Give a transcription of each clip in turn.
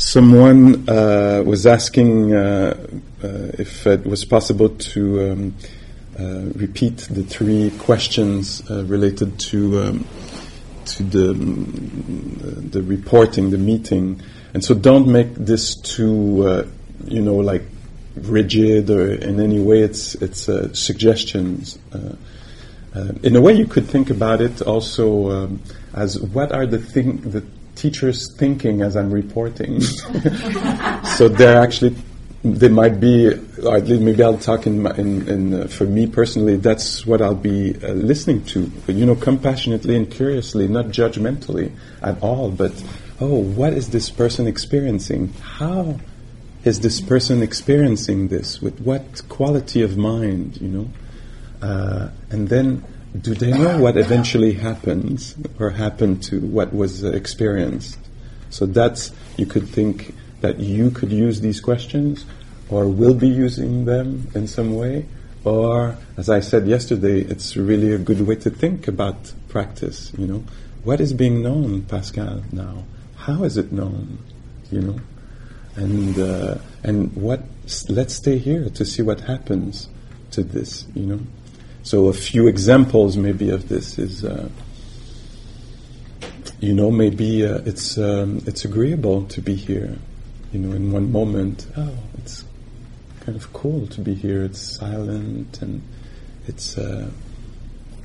Someone uh, was asking uh, uh, if it was possible to um, uh, repeat the three questions uh, related to um, to the mm, the reporting, the meeting, and so don't make this too, uh, you know, like rigid or in any way. It's it's suggestions. in a way, you could think about it also um, as what are the thing the teachers thinking as I'm reporting. so they're actually, they might be, or maybe I'll talk in, my, in, in uh, for me personally, that's what I'll be uh, listening to. You know, compassionately and curiously, not judgmentally at all, but, oh, what is this person experiencing? How is this person experiencing this? With what quality of mind, you know? Uh, and then do they know what eventually happens or happened to what was experienced? So that's, you could think that you could use these questions or will be using them in some way. Or, as I said yesterday, it's really a good way to think about practice, you know. What is being known, Pascal, now? How is it known, you know? And, uh, and what, let's stay here to see what happens to this, you know. So a few examples maybe of this is, uh, you know, maybe uh, it's um, it's agreeable to be here. You know, in one moment, oh, it's kind of cool to be here. It's silent and it's uh,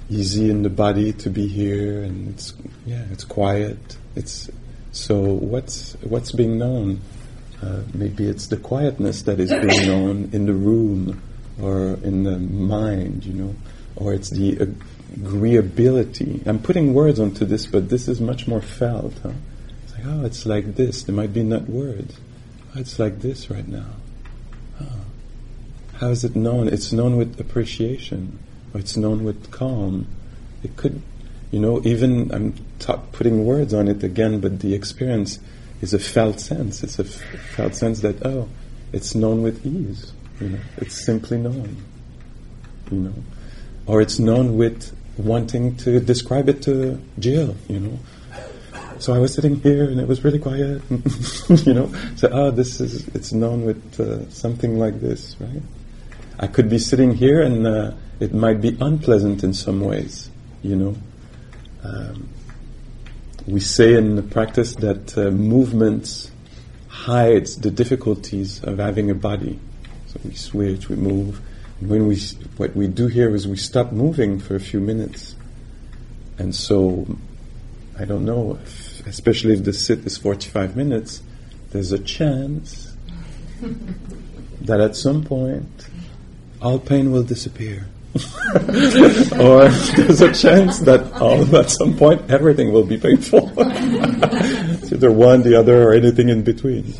easy in the body to be here, and it's yeah, it's quiet. It's so what's what's being known? Uh, maybe it's the quietness that is being known in the room or in the mind, you know, or it's the agreeability. I'm putting words onto this, but this is much more felt. Huh? It's like, oh, it's like this. There might be not words. Oh, it's like this right now. Oh. How is it known? It's known with appreciation, or it's known with calm. It could, you know, even I'm putting words on it again, but the experience is a felt sense. It's a f- felt sense that, oh, it's known with ease. You know, it's simply known. You know, or it's known with wanting to describe it to Jill. You know, so I was sitting here and it was really quiet. you know, so oh, this is it's known with uh, something like this, right? I could be sitting here and uh, it might be unpleasant in some ways. You know, um, we say in the practice that uh, movements hides the difficulties of having a body. So we switch, we move. And when we, what we do here is we stop moving for a few minutes. And so, I don't know, if, especially if the sit is 45 minutes, there's a chance that at some point all pain will disappear. or there's a chance that all, at some point everything will be painful. it's either one, the other, or anything in between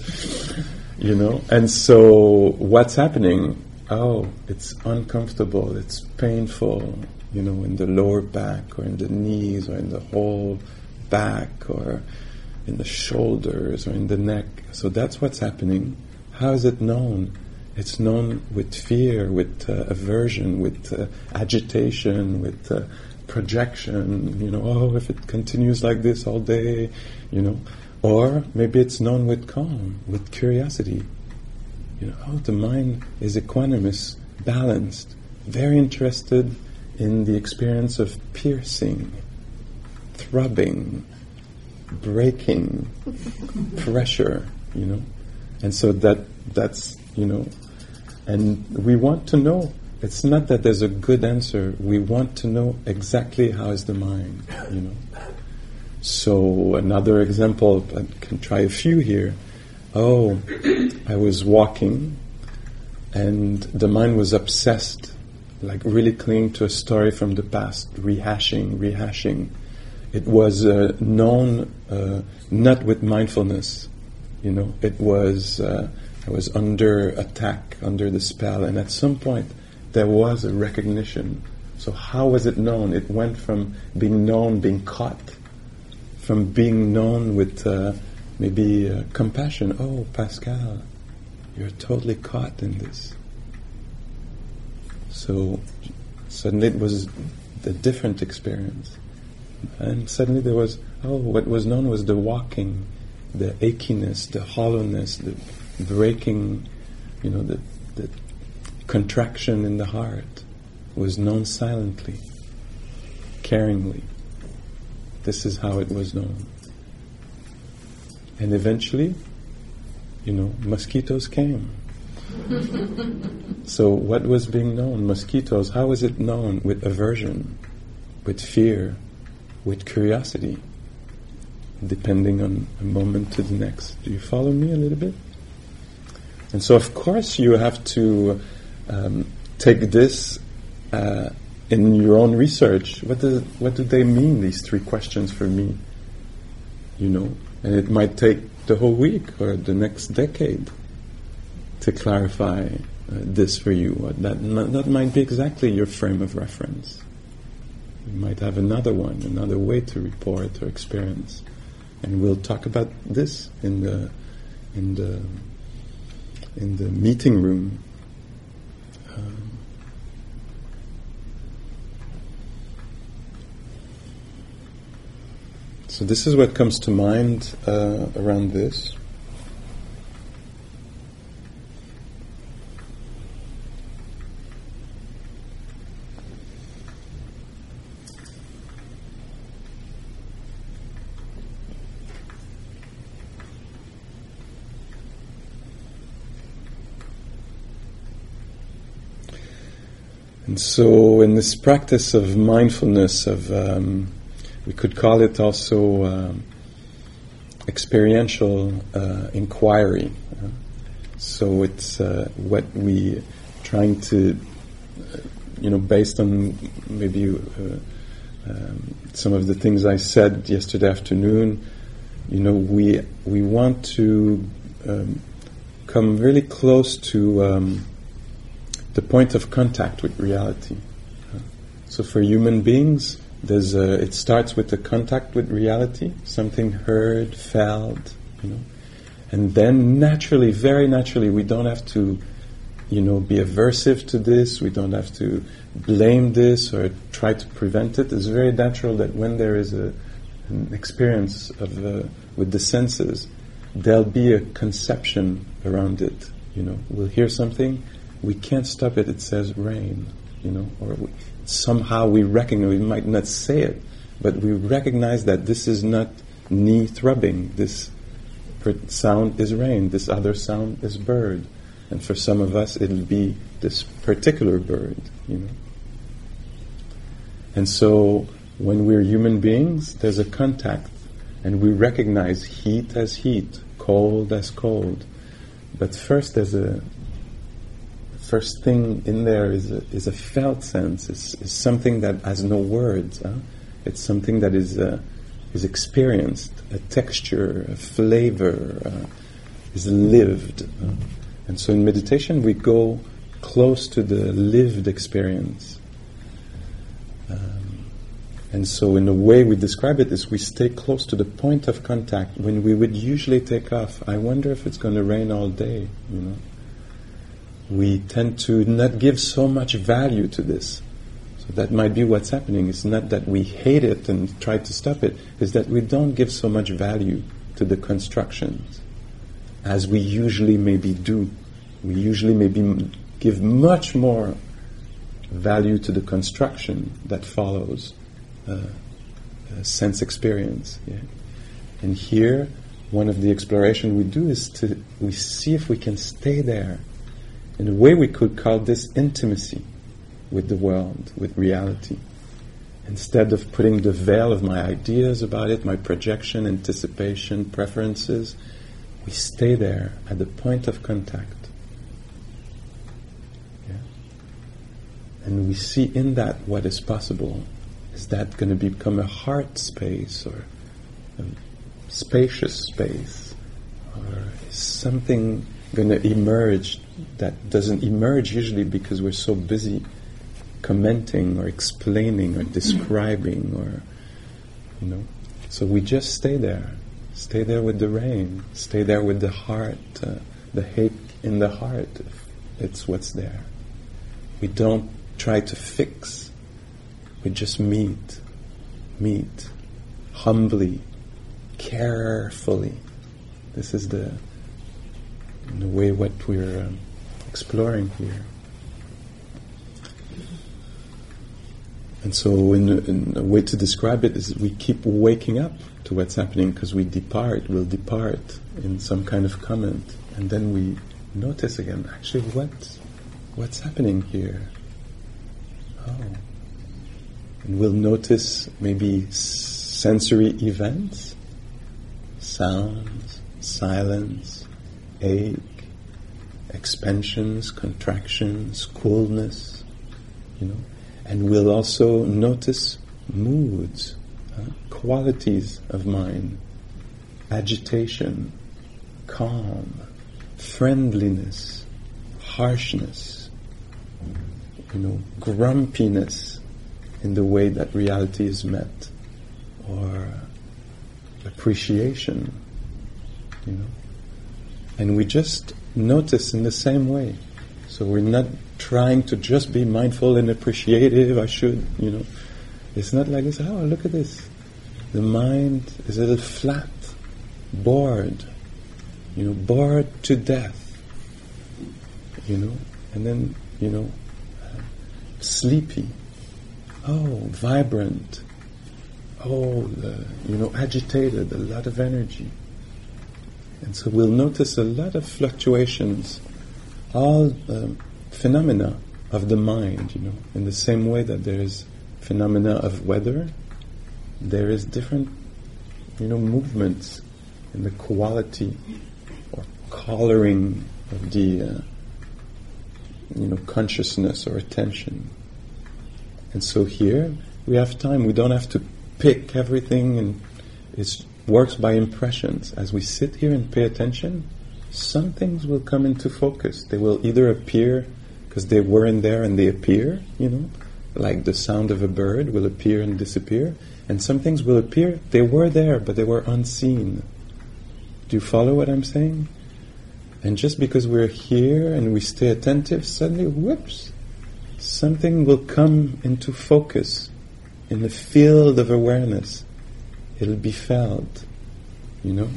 you know? And so what's happening? Oh, it's uncomfortable, it's painful, you know, in the lower back or in the knees or in the whole back or in the shoulders or in the neck. So that's what's happening. How is it known? It's known with fear, with uh, aversion, with uh, agitation, with uh, projection. You know, oh, if it continues like this all day, you know. Or maybe it's known with calm, with curiosity. You know, oh, the mind is equanimous, balanced, very interested in the experience of piercing, throbbing, breaking, pressure, you know. And so that that's you know, and we want to know. It's not that there's a good answer. We want to know exactly how is the mind, you know. So another example, I can try a few here. Oh, I was walking and the mind was obsessed, like really clinging to a story from the past, rehashing, rehashing. It was uh, known uh, not with mindfulness, you know, it was, uh, I was under attack, under the spell, and at some point there was a recognition. So how was it known? It went from being known, being caught, from being known with uh, maybe uh, compassion. Oh, Pascal, you're totally caught in this. So suddenly it was a different experience. And suddenly there was, oh, what was known was the walking, the achiness, the hollowness, the breaking, you know, the, the contraction in the heart was known silently, caringly. This is how it was known. And eventually, you know, mosquitoes came. so, what was being known? Mosquitoes, how was it known? With aversion, with fear, with curiosity, depending on a moment to the next. Do you follow me a little bit? And so, of course, you have to um, take this uh, in your own research. What, does, what do they mean, these three questions for me? You know, and it might take the whole week or the next decade to clarify uh, this for you. That, that might be exactly your frame of reference. You might have another one, another way to report or experience. And we'll talk about this in the, in the, in the meeting room. So this is what comes to mind uh, around this. And so, in this practice of mindfulness, of um, we could call it also um, experiential uh, inquiry. So it's uh, what we trying to, uh, you know, based on maybe uh, um, some of the things I said yesterday afternoon. You know, we we want to um, come really close to um, the point of contact with reality. So for human beings, there's a, it starts with the contact with reality, something heard, felt, you know, and then naturally, very naturally, we don't have to, you know, be aversive to this. We don't have to blame this or try to prevent it. It's very natural that when there is a, an experience of uh, with the senses, there'll be a conception around it. You know, we'll hear something we can't stop it. It says rain, you know, or we, somehow we recognize, we might not say it, but we recognize that this is not knee throbbing. This sound is rain. This other sound is bird. And for some of us, it'll be this particular bird, you know. And so when we're human beings, there's a contact, and we recognize heat as heat, cold as cold. But first, there's a first thing in there is a, is a felt sense. It's, it's something that has no words. Huh? It's something that is uh, is experienced, a texture, a flavor, uh, is lived. Uh? And so in meditation, we go close to the lived experience. Um, and so, in the way we describe it, is we stay close to the point of contact when we would usually take off. I wonder if it's going to rain all day, you know we tend to not give so much value to this. So that might be what's happening. It's not that we hate it and try to stop it, it's that we don't give so much value to the constructions as we usually maybe do. We usually maybe give much more value to the construction that follows uh, sense experience. Yeah. And here, one of the exploration we do is to we see if we can stay there in a way, we could call this intimacy with the world, with reality. Instead of putting the veil of my ideas about it, my projection, anticipation, preferences, we stay there at the point of contact. Yeah? And we see in that what is possible. Is that going to become a heart space or a spacious space? Or is something going to emerge that doesn't emerge usually because we're so busy commenting or explaining or describing or you know. So we just stay there. Stay there with the rain. Stay there with the heart uh, the hate in the heart it's what's there. We don't try to fix. We just meet meet humbly carefully. This is the, in a way, what we're um, exploring here. And so, in, in, a way to describe it is we keep waking up to what's happening because we depart, we'll depart in some kind of comment, and then we notice again, actually, what, what's happening here? Oh. And we'll notice maybe sensory events, sounds, silence, ache, expansions, contractions, coolness, you know. And we'll also notice moods, uh, qualities of mind, agitation, calm, friendliness, harshness, you know, grumpiness in the way that reality is met, or appreciation, you know. And we just notice in the same way. So we're not trying to just be mindful and appreciative, I should, you know. It's not like this, oh, look at this. The mind is a little flat, bored, you know, bored to death, you know, and then, you know, sleepy, oh, vibrant, oh, you know, agitated, a lot of energy. And so we'll notice a lot of fluctuations, all um, phenomena of the mind, you know, in the same way that there is phenomena of weather, there is different, you know, movements in the quality or coloring of the, uh, you know, consciousness or attention. And so here we have time. We don't have to pick everything, and it works by impressions. As we sit here and pay attention, some things will come into focus. They will either appear because they weren't there and they appear, you know, like the sound of a bird will appear and disappear, and some things will appear, they were there, but they were unseen. Do you follow what I'm saying? And just because we're here and we stay attentive, suddenly, whoops, something will come into focus in the field of awareness. It'll be felt, you know.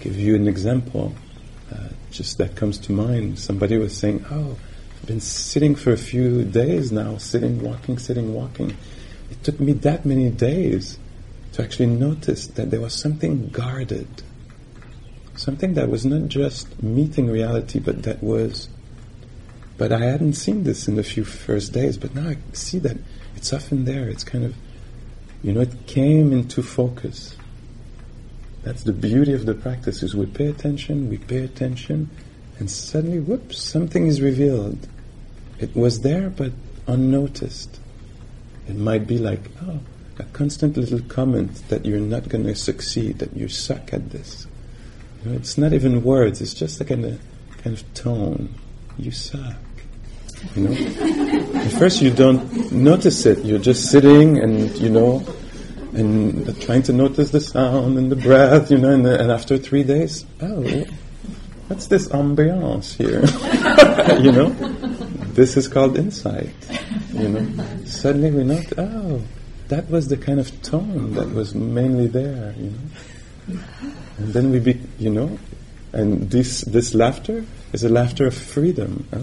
Give you an example, uh, just that comes to mind. Somebody was saying, "Oh, I've been sitting for a few days now, sitting, walking, sitting, walking. It took me that many days to actually notice that there was something guarded, something that was not just meeting reality, but that was. But I hadn't seen this in the few first days, but now I see that it's often there. It's kind of, you know, it came into focus. That's the beauty of the practice: is we pay attention, we pay attention, and suddenly, whoops, something is revealed. It was there, but unnoticed. It might be like, oh, a constant little comment that you're not going to succeed, that you suck at this. You know, it's not even words, it's just a kind of, kind of tone. You suck. You know? At first you don't notice it. You're just sitting and, you know, and trying to notice the sound and the breath, you know, and, the, and after three days, oh, what's this ambiance here? you know? this is called insight. You know, suddenly we notice, oh, that was the kind of tone that was mainly there. You know, and then we be, you know, and this this laughter is a laughter of freedom. Huh?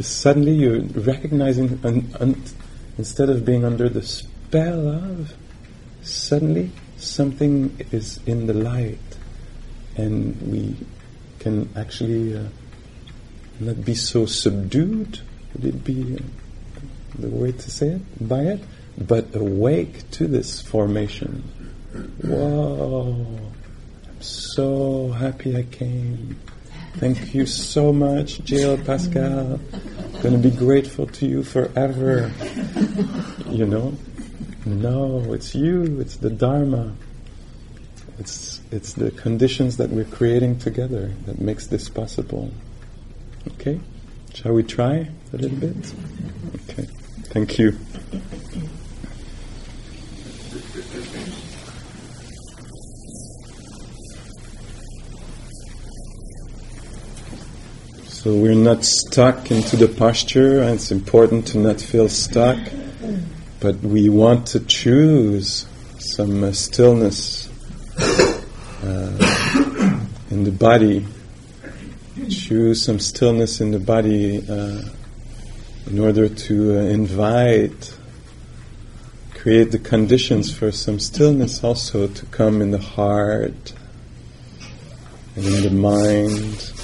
Suddenly you're recognizing, un, un, instead of being under the spell of, suddenly something is in the light, and we can actually uh, not be so subdued would it be uh, the way to say it? By it? But awake to this formation. Whoa! I'm so happy I came. Thank you so much, Jill Pascal. To be grateful to you forever. You know? No, it's you, it's the Dharma. It's, it's the conditions that we're creating together that makes this possible. Okay? Shall we try a little bit? Okay, thank you. So we're not stuck into the posture, and it's important to not feel stuck, but we want to choose some uh, stillness uh, in the body. Choose some stillness in the body uh, in order to uh, invite, create the conditions for some stillness also to come in the heart and in the mind.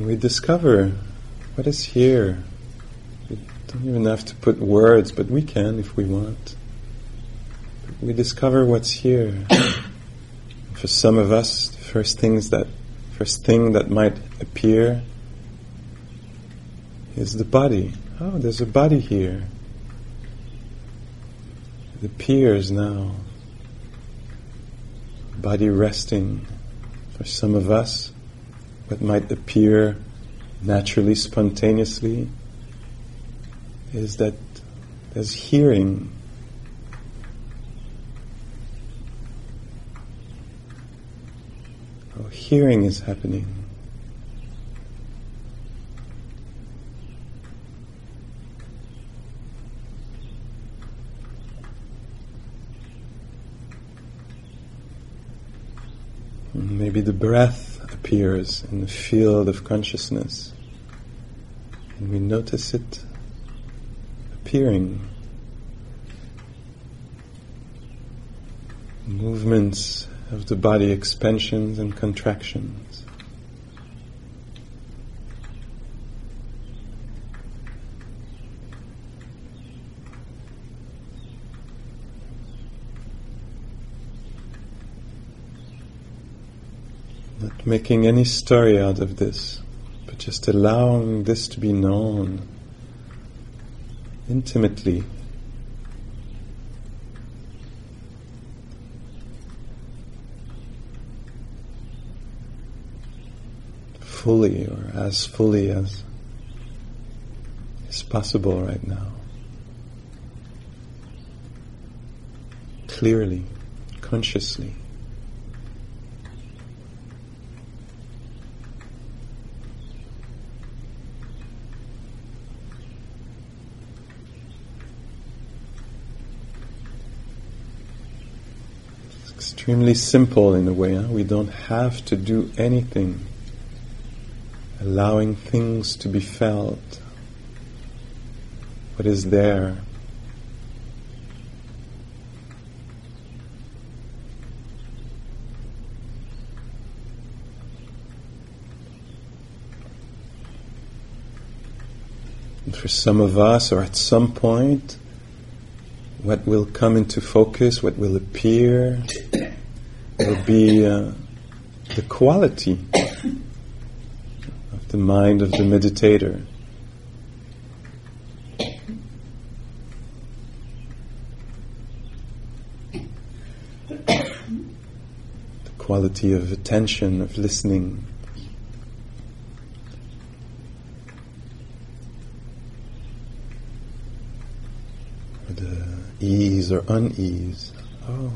And we discover what is here. We don't even have to put words, but we can if we want. We discover what's here. For some of us, the first things that first thing that might appear is the body. Oh, there's a body here. It appears now. Body resting. For some of us, what might appear naturally, spontaneously, is that there's hearing. Oh, hearing is happening. Maybe the breath appears in the field of consciousness. And we notice it appearing. Movements of the body, expansions and contractions. Not making any story out of this, but just allowing this to be known intimately. Fully, or as fully as is possible right now. Clearly, consciously. Extremely simple in a way. Huh? We don't have to do anything. Allowing things to be felt. What is there. And for some of us, or at some point, what will come into focus, what will appear, will be uh, the quality of the mind of the meditator. the quality of attention, of listening. The ease or unease. Oh.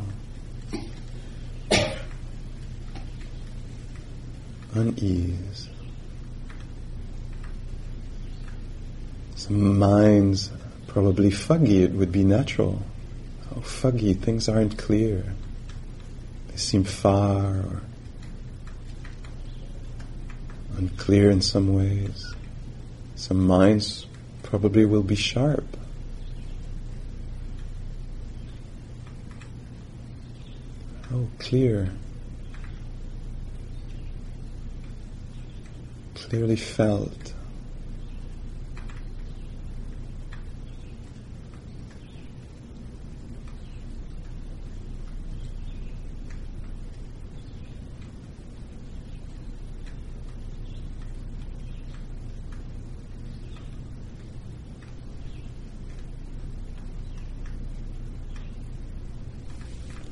Unease. Some minds probably fuggy, it would be natural. Oh, foggy, things aren't clear. They seem far or unclear in some ways. Some minds probably will be sharp. Oh, clear. Clearly felt.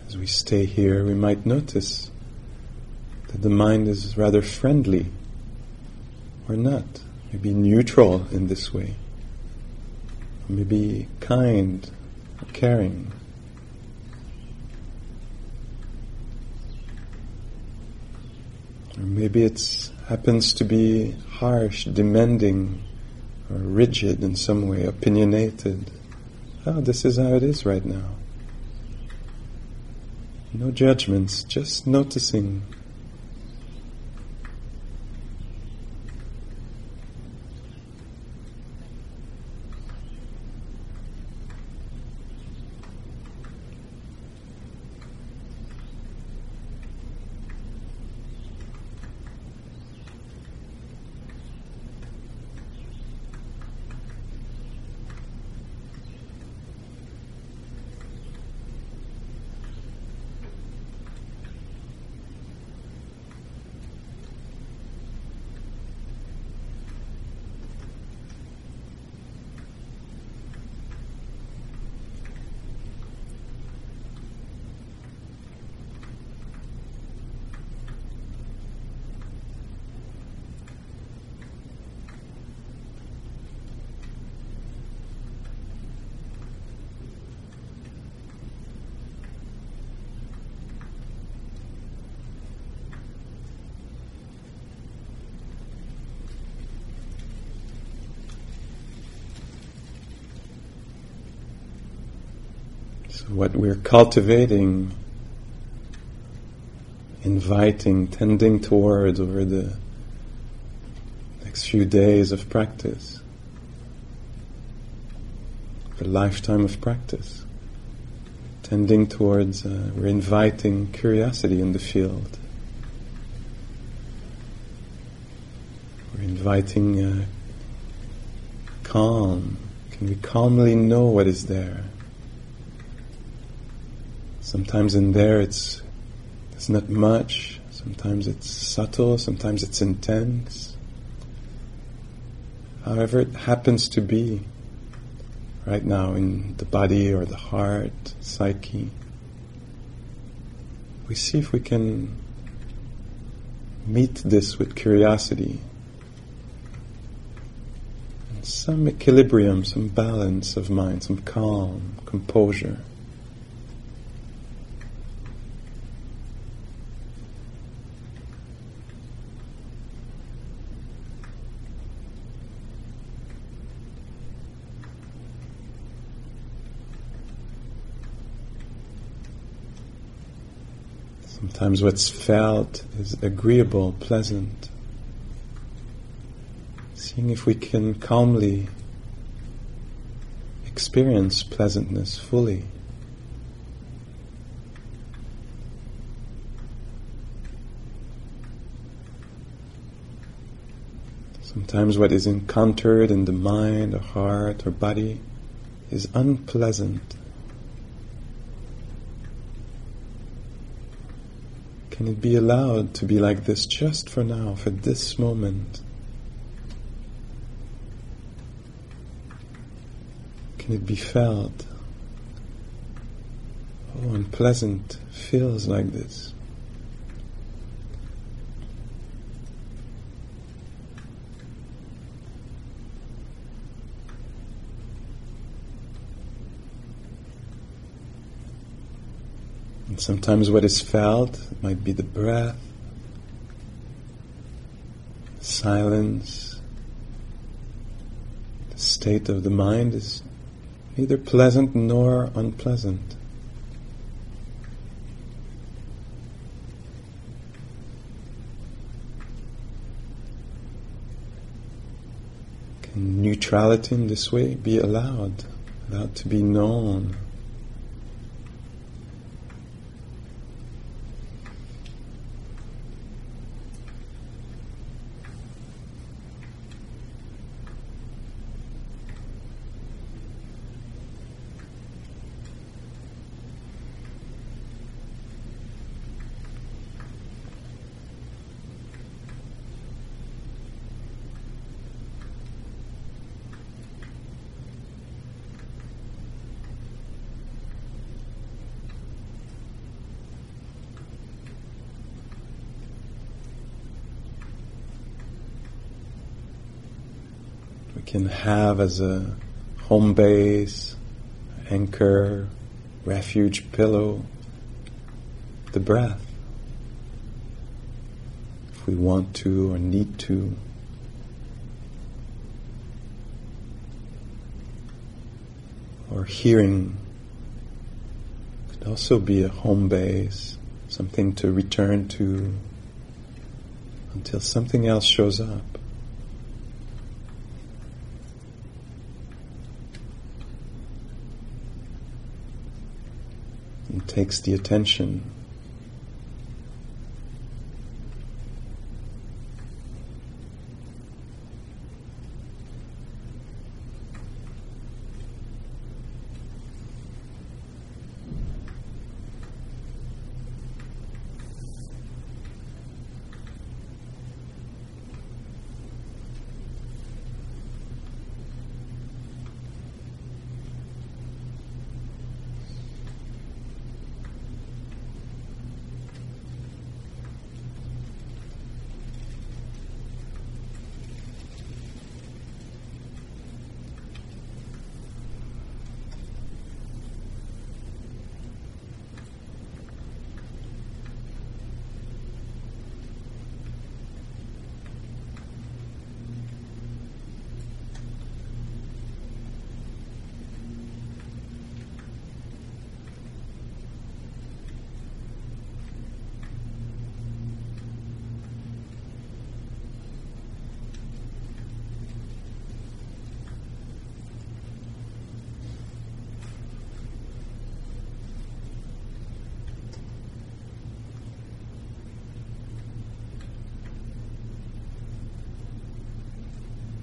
As we stay here, we might notice that the mind is rather friendly or not. Maybe neutral in this way. maybe kind, caring. Or maybe it happens to be harsh, demanding, or rigid in some way, opinionated. Oh, this is how it is right now. No judgments, just noticing So, what we're cultivating, inviting, tending towards over the next few days of practice, a lifetime of practice, tending towards, uh, we're inviting curiosity in the field. We're inviting uh, calm. Can we calmly know what is there? Sometimes in there it's it's not much. Sometimes it's subtle. Sometimes it's intense. However, it happens to be right now in the body or the heart, psyche. We see if we can meet this with curiosity. And some equilibrium, some balance of mind, some calm, composure. Sometimes what's felt is agreeable, pleasant. Seeing if we can calmly experience pleasantness fully. Sometimes what is encountered in the mind or heart or body is unpleasant. Can it be allowed to be like this just for now, for this moment? Can it be felt? Oh, unpleasant feels like this. And sometimes what is felt might be the breath, silence, the state of the mind is neither pleasant nor unpleasant. Can neutrality in this way be allowed, allowed to be known? can have as a home base, anchor, refuge pillow, the breath. If we want to or need to. Or hearing could also be a home base, something to return to until something else shows up. Takes the attention.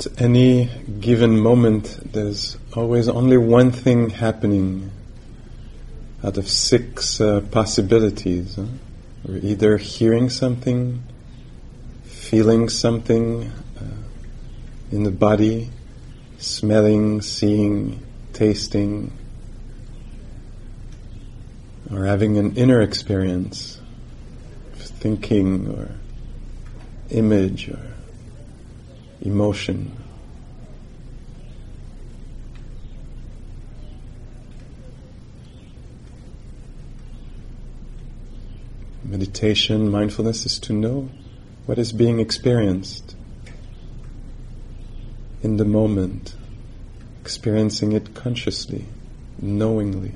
At any given moment, there's always only one thing happening out of six uh, possibilities. Huh? We're either hearing something, feeling something uh, in the body, smelling, seeing, tasting, or having an inner experience of thinking or image or emotion. Meditation, mindfulness is to know what is being experienced in the moment, experiencing it consciously, knowingly.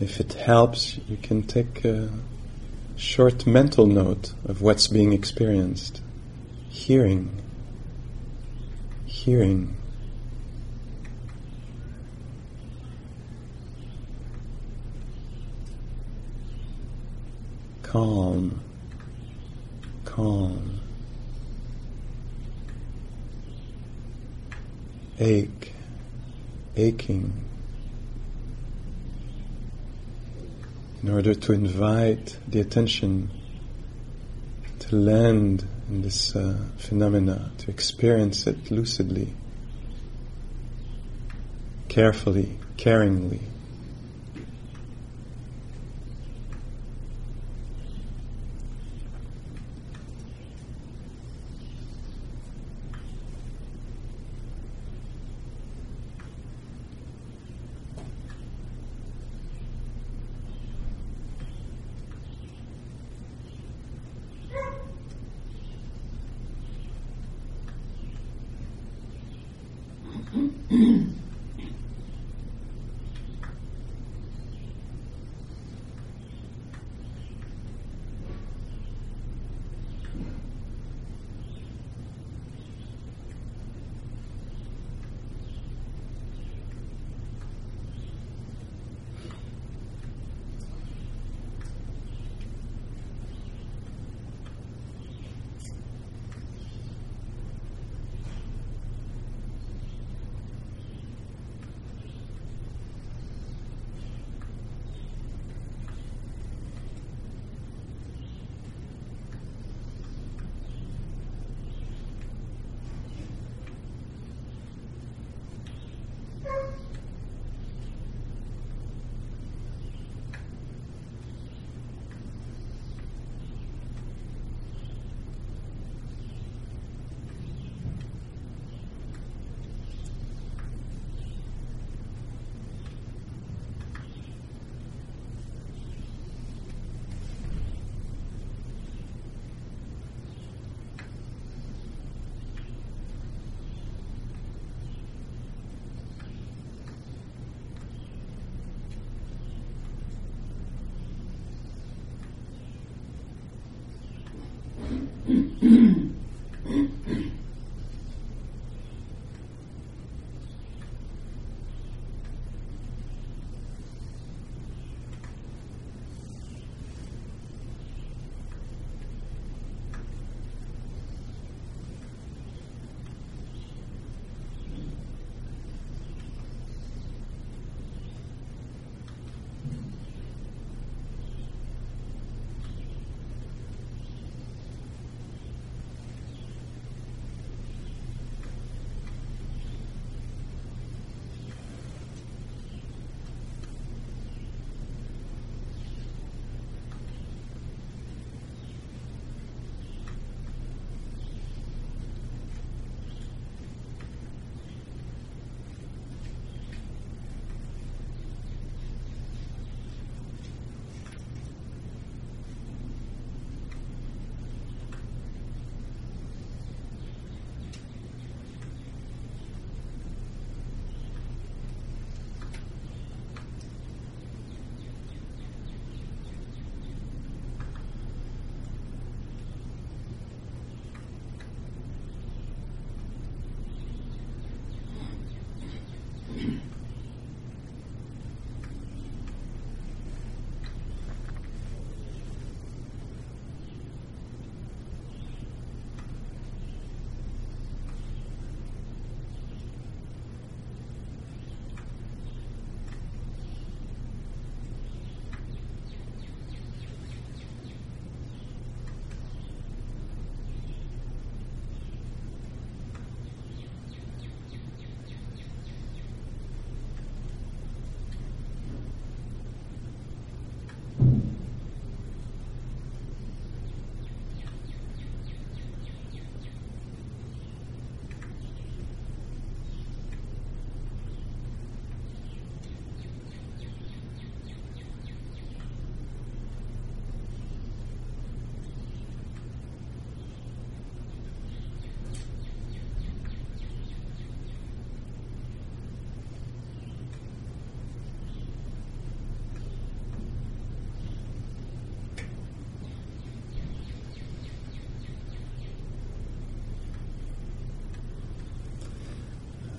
If it helps, you can take a short mental note of what's being experienced. Hearing. Hearing. Calm. Calm. Ache. Aching. In order to invite the attention to land in this uh, phenomena, to experience it lucidly, carefully, caringly.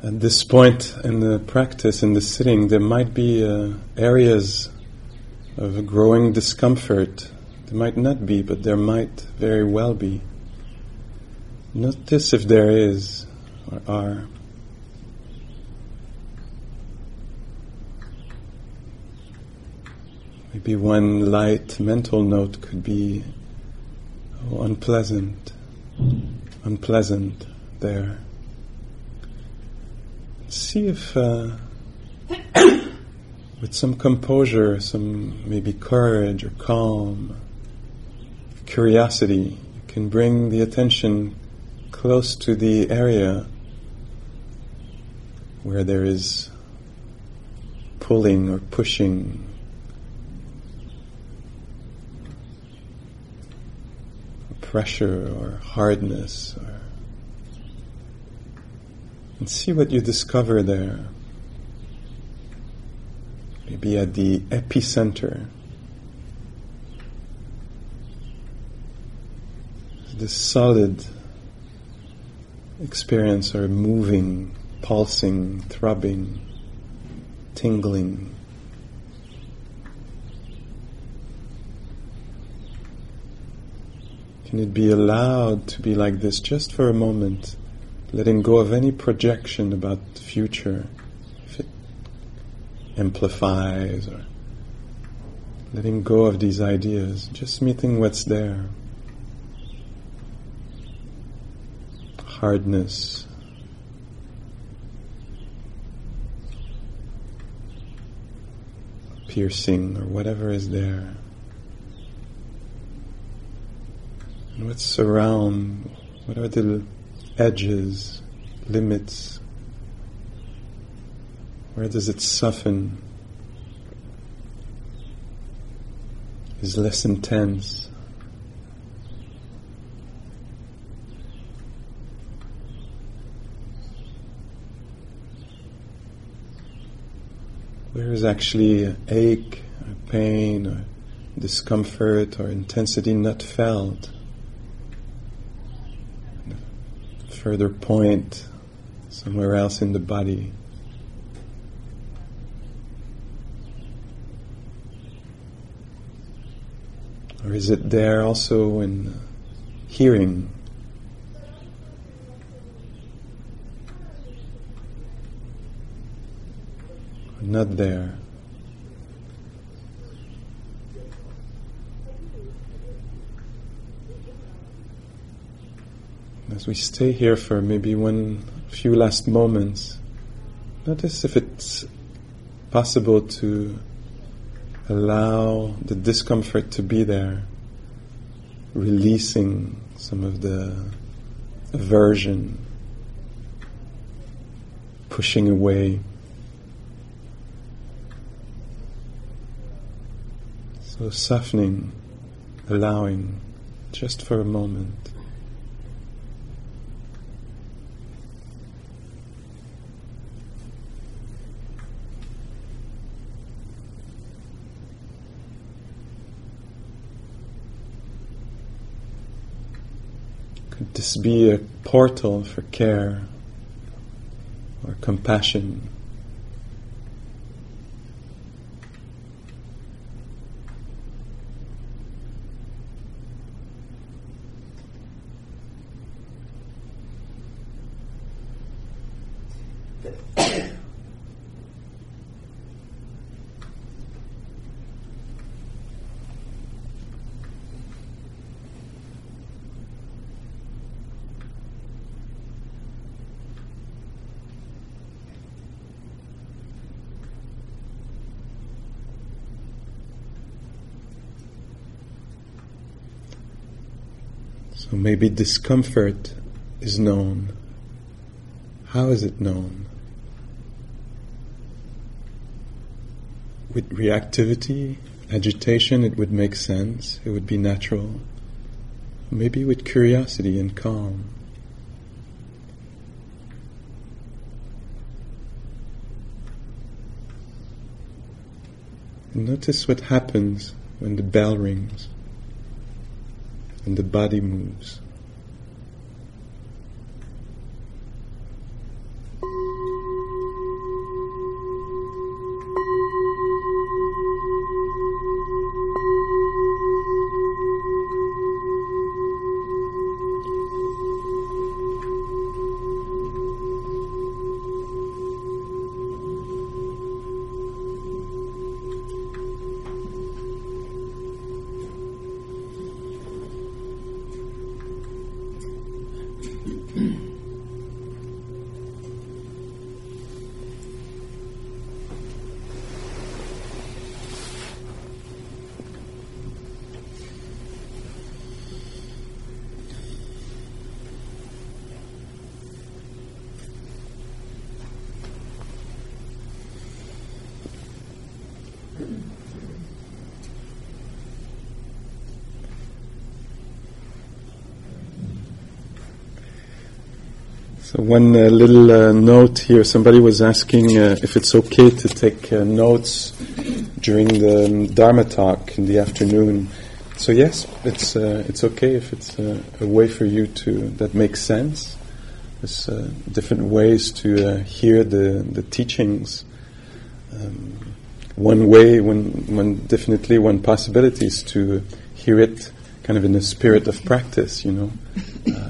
At this point in the practice, in the sitting, there might be uh, areas of growing discomfort. There might not be, but there might very well be. Notice if there is or are. Maybe one light mental note could be oh, unpleasant, unpleasant there. See if, uh, with some composure, some maybe courage or calm, curiosity, you can bring the attention close to the area where there is pulling or pushing. Pressure or hardness or and see what you discover there. Maybe at the epicenter. The solid experience or moving, pulsing, throbbing, tingling. Can it be allowed to be like this just for a moment? Letting go of any projection about the future, if it amplifies, or letting go of these ideas, just meeting what's there. Hardness. Piercing, or whatever is there. And what's around, what are the edges, limits? Where does it soften? Is less intense? Where is actually ache, or pain, or discomfort, or intensity not felt? Further point somewhere else in the body. Or is it there also in hearing? Not there? As we stay here for maybe one few last moments, notice if it's possible to allow the discomfort to be there, releasing some of the aversion, pushing away. So softening, allowing, just for a moment. This be a portal for care or compassion? Maybe discomfort is known. How is it known? With reactivity, agitation, it would make sense, it would be natural. Maybe with curiosity and calm. Notice what happens when the bell rings and the body moves. So one uh, little uh, note here. Somebody was asking uh, if it's okay to take uh, notes during the um, Dharma talk in the afternoon. So yes, it's uh, it's okay if it's uh, a way for you to that makes sense. There's different ways to hear the the teachings. Um, one way, one one definitely one possibility is to hear it kind of in the spirit of practice. You know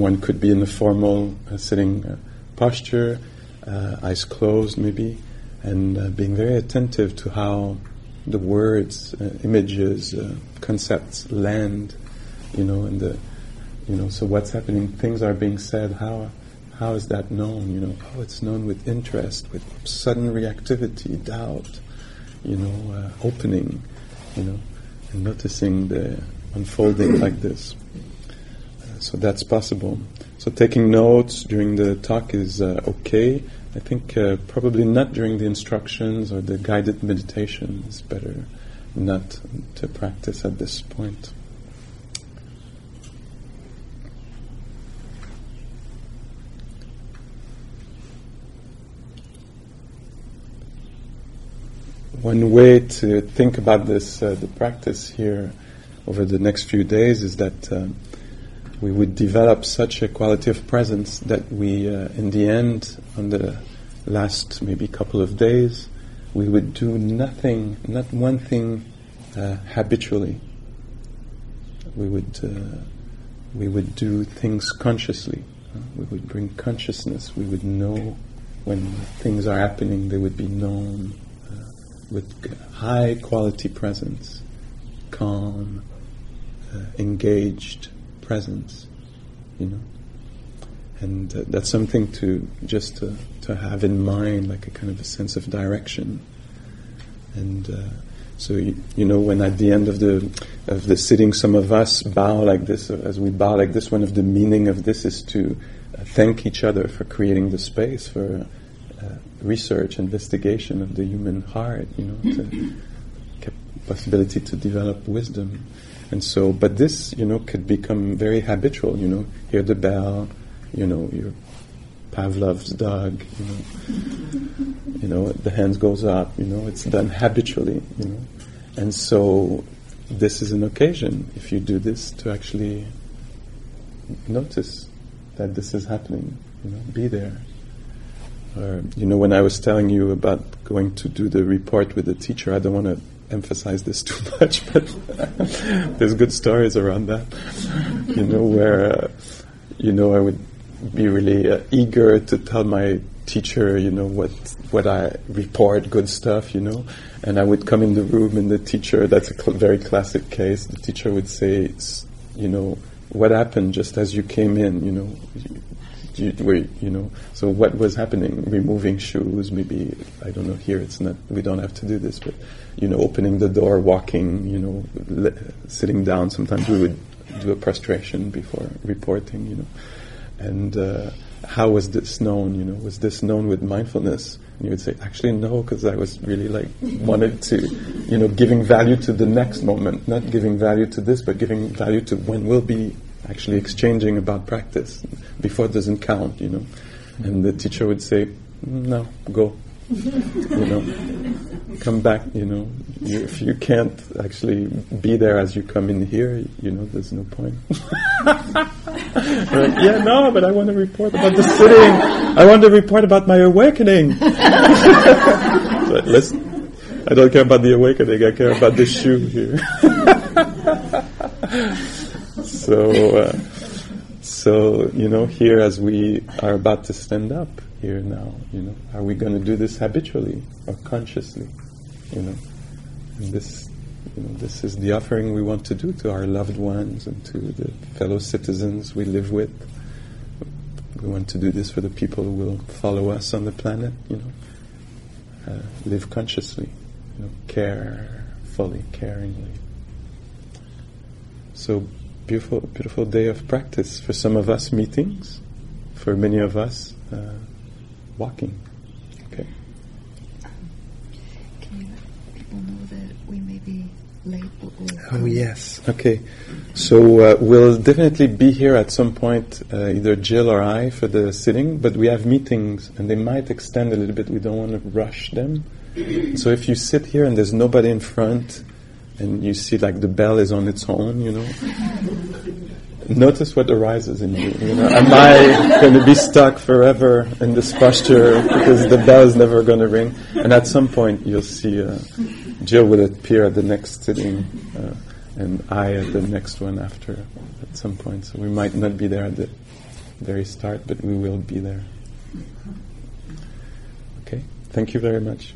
one could be in the formal uh, sitting uh, posture, uh, eyes closed maybe, and uh, being very attentive to how the words, uh, images, concepts land, you know, and the, you know, so what's happening? Things are being said. How, how is that known? You know, oh, it's known with interest, with sudden reactivity, doubt, you know, opening, you know, and noticing the unfolding like this. So that's possible. So taking notes during the talk is uh, okay. I think uh, probably not during the instructions or the guided meditation is better not to practice at this point. One way to think about this, uh, the practice here over the next few days, is that um, we would develop such a quality of presence that we, uh, in the end, on the last maybe couple of days, we would do nothing, not one thing uh, habitually. We would, uh, we would do things consciously. we would bring consciousness. We would know when things are happening. They would be known uh, with high quality presence, calm, uh, engaged presence, you know. And uh, that's something to just to, to have in mind, like a kind of a sense of direction. And uh, so, you, you, know, when at the end of the of the sitting, some of us bow like this, as we bow like this, one of the meaning of this is to uh, thank each other for creating the space for uh, research, investigation of the human heart, you know, to possibility to develop wisdom. And so, but this, you know, could become very habitual, you know, hear the bell, you know, your Pavlov's dog, you know, you know, the hands goes up, you know, it's done habitually, you know. And so this is an occasion, if you do this, to actually notice that this is happening, you know, be there. Or, you know, when I was telling you about going to do the report with the teacher, I don't want to emphasize this too much, but there's good stories around that. You know, where uh, you know I would be really uh, eager to tell my teacher, you know, what what I report, good stuff, you know, and I would come in the room, and the teacher, that's a cl- very classic case. The teacher would say, you know, what happened just as you came in, you know. You, you know, so what was happening? Removing shoes, maybe I don't know. Here, it's not. We don't have to do this, but you know, opening the door, walking, you know, li- sitting down. Sometimes we would do a prostration before reporting, you know. And uh, how was this known? You know, was this known with mindfulness? And you would say, actually, no, because I was really like wanted to, you know, giving value to the next moment, not giving value to this, but giving value to when we'll be actually exchanging about practice. Before it doesn't count, you know. And the teacher would say, no, go, you know, come back. You know, you, if you can't actually be there as you come in here, you know, there's no point. yeah, no, but I want to report about the sitting. I want to report about my awakening. so let's. I don't care about the awakening. I care about the shoe here. so, uh, so you know, here as we are about to stand up here now. You know, are we going to do this habitually or consciously? You know, and this, you know, this is the offering we want to do to our loved ones and to the fellow citizens we live with. We want to do this for the people who will follow us on the planet. You know, uh, live consciously, you know, care fully, caringly. So beautiful, beautiful day of practice for some of us. Meetings, for many of us. Uh, walking. Okay. Can you let people know that we may be late? Oh yes. Okay. So uh, we'll definitely be here at some point, uh, either Jill or I, for the sitting. But we have meetings, and they might extend a little bit. We don't want to rush them. So if you sit here and there's nobody in front, and you see like the bell is on its own, you know, notice what arises in you. you know, am I going to be stuck forever in this posture because the bell is never going to ring? And at some point, you'll see uh, Jill will appear at the next sitting, uh, and I at the next one after. At some point, so we might not be there at the very start, but we will be there. Okay. Thank you very much.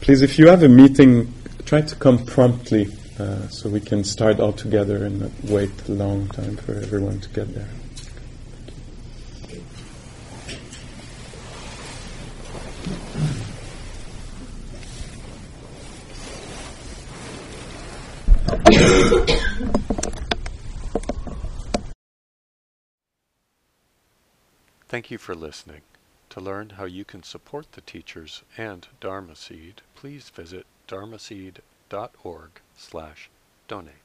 Please, if you have a meeting, try to come promptly. Uh, so we can start all together and not wait a long time for everyone to get there. Thank you for listening. To learn how you can support the teachers and Dharma Seed, please visit dharmaseed.org slash donate.